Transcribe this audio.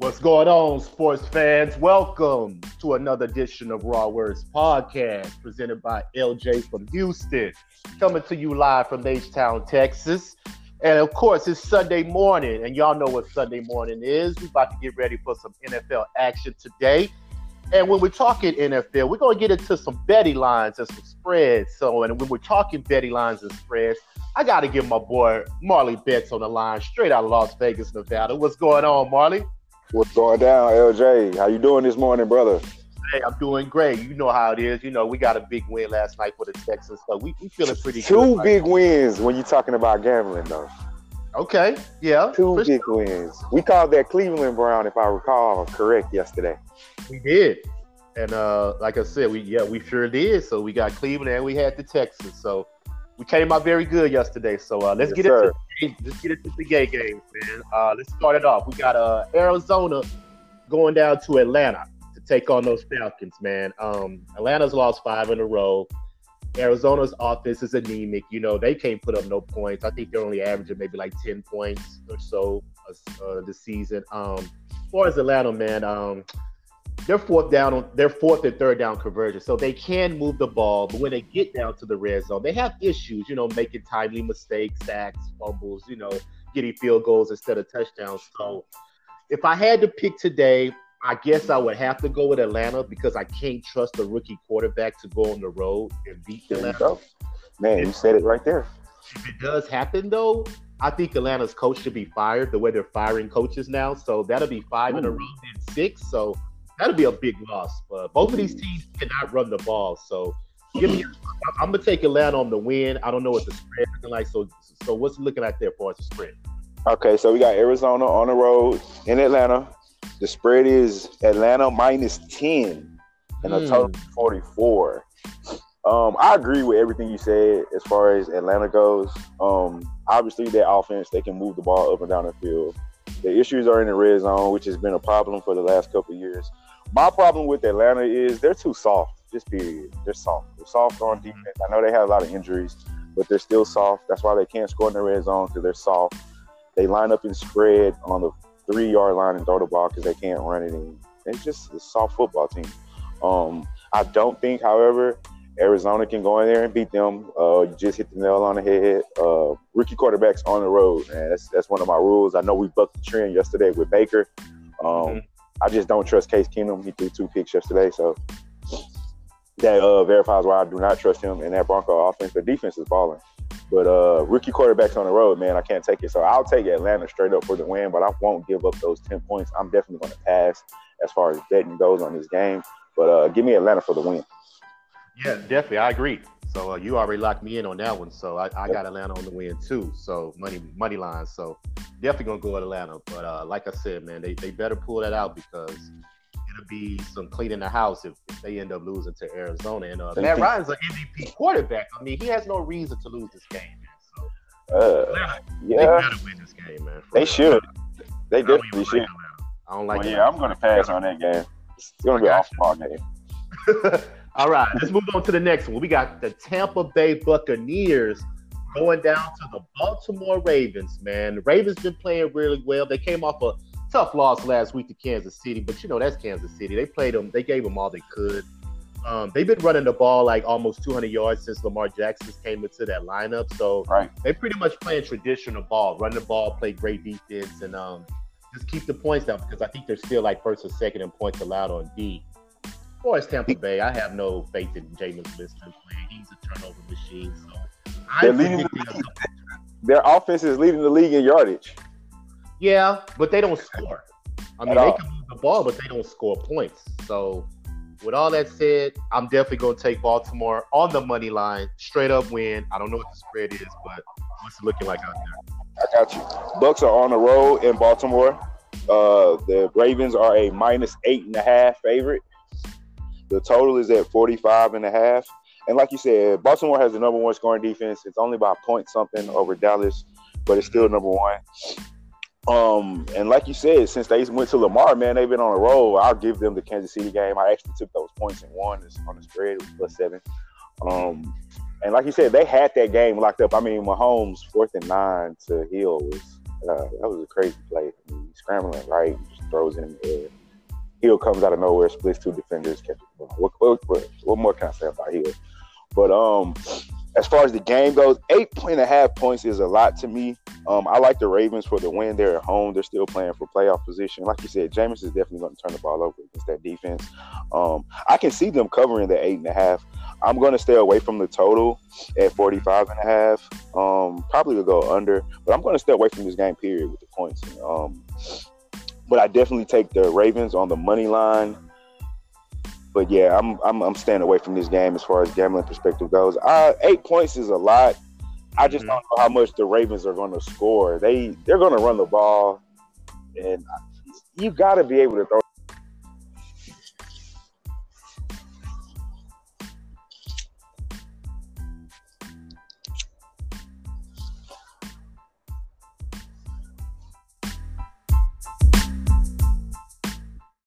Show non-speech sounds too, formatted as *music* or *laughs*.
What's going on, sports fans? Welcome to another edition of Raw Words Podcast, presented by LJ from Houston, coming to you live from H Town, Texas. And of course, it's Sunday morning, and y'all know what Sunday morning is. We're about to get ready for some NFL action today. And when we're talking NFL, we're going to get into some betting lines and some spreads. So, and when we're talking betting lines and spreads, I got to give my boy Marley Betts on the line, straight out of Las Vegas, Nevada. What's going on, Marley? What's going down, LJ? How you doing this morning, brother? Hey, I'm doing great. You know how it is. You know, we got a big win last night for the Texans, so we we feeling pretty Two good. Two big wins when you're talking about gambling, though. Okay, yeah. Two big sure. wins. We called that Cleveland Brown, if I recall correct, yesterday. We did. And uh, like I said, we yeah, we sure did. So we got Cleveland and we had the Texans. So we came out very good yesterday. So uh, let's yes, get sir. into let's get into the gay games, man. Uh, let's start it off. We got uh, Arizona going down to Atlanta to take on those Falcons, man. Um, Atlanta's lost five in a row. Arizona's offense is anemic. You know, they can't put up no points. I think they're only averaging maybe like 10 points or so uh, this season. Um, as far as Atlanta, man, um, they're fourth down on their fourth and third down conversion, so they can move the ball. But when they get down to the red zone, they have issues. You know, making timely mistakes, sacks, fumbles. You know, getting field goals instead of touchdowns. So, if I had to pick today, I guess I would have to go with Atlanta because I can't trust a rookie quarterback to go on the road and beat Atlanta. Man, if, you said it right there. If it does happen though, I think Atlanta's coach should be fired the way they're firing coaches now. So that'll be five Ooh. in a row and six. So that'll be a big loss. But both of these teams cannot run the ball. So give me *clears throat* I'm gonna take Atlanta on the win. I don't know what the spread is looking like. So so what's looking like there for us the spread? Okay, so we got Arizona on the road in Atlanta. The spread is Atlanta minus 10 and a total of 44. Um, I agree with everything you said as far as Atlanta goes. Um, obviously, their offense, they can move the ball up and down the field. The issues are in the red zone, which has been a problem for the last couple years. My problem with Atlanta is they're too soft. Just period. They're soft. They're soft on mm-hmm. defense. I know they had a lot of injuries, but they're still soft. That's why they can't score in the red zone because they're soft. They line up and spread on the three yard line and throw the ball because they can't run it. And it's just a soft football team. Um, I don't think, however, Arizona can go in there and beat them. Uh, you just hit the nail on the head. Uh, rookie quarterbacks on the road, man. That's that's one of my rules. I know we bucked the trend yesterday with Baker. Um, mm-hmm. I just don't trust Case Keenum. He threw two picks yesterday, so that uh, verifies why I do not trust him in that Bronco offense. The defense is balling. But uh, rookie quarterbacks on the road, man, I can't take it. So I'll take Atlanta straight up for the win, but I won't give up those 10 points. I'm definitely going to pass as far as betting goes on this game. But uh, give me Atlanta for the win. Yeah, definitely. I agree. So uh, you already locked me in on that one. So I, I got Atlanta on the win too. So money money line. So definitely gonna go with Atlanta. But uh, like I said, man, they, they better pull that out because it'll be some cleaning the house if, if they end up losing to Arizona. And uh, Matt Ryan's an MVP quarterback. I mean, he has no reason to lose this game, man. So uh, yeah, they better win this game, man. They should. They definitely should. I don't like. Well, yeah, I'm gonna pass on that game. It's gonna be an off ball game. *laughs* All right, let's move on to the next one. We got the Tampa Bay Buccaneers going down to the Baltimore Ravens, man. The Ravens been playing really well. They came off a tough loss last week to Kansas City, but you know that's Kansas City. They played them. They gave them all they could. Um, they've been running the ball like almost 200 yards since Lamar Jackson came into that lineup. So right. they pretty much playing traditional ball, run the ball, play great defense, and um, just keep the points down because I think they're still like first or second in points allowed on D far as Tampa Bay, I have no faith in Jameis Winston playing. He's a turnover machine. So They're leading the their offense is leading the league in yardage. Yeah, but they don't score. I mean, they can move the ball, but they don't score points. So, with all that said, I'm definitely going to take Baltimore on the money line, straight up win. I don't know what the spread is, but what's it looking like out there? I got you. Bucks are on the road in Baltimore. Uh, the Ravens are a minus eight and a half favorite. The total is at 45 and a half. And like you said, Baltimore has the number one scoring defense. It's only by point something over Dallas, but it's still number one. Um, and like you said, since they went to Lamar, man, they've been on a roll. I'll give them the Kansas City game. I actually took those points and won on the spread. It was plus seven. Um, and like you said, they had that game locked up. I mean, Mahomes fourth and nine to Hill was uh, that was a crazy play. I mean, scrambling right, just throws it in the air. Hill comes out of nowhere, splits two defenders, catches. What, what, what, what more can I say about Hill? But um, as far as the game goes, eight point and a half points is a lot to me. Um, I like the Ravens for the win. They're at home. They're still playing for playoff position. Like you said, Jameis is definitely going to turn the ball over against that defense. Um, I can see them covering the eight and a half. I'm going to stay away from the total at 45 and a half. Um, probably will go under, but I'm going to stay away from this game period with the points. Um, but I definitely take the Ravens on the money line. But yeah, I'm I'm, I'm staying away from this game as far as gambling perspective goes. Uh, eight points is a lot. I just mm-hmm. don't know how much the Ravens are going to score. They they're going to run the ball, and you got to be able to throw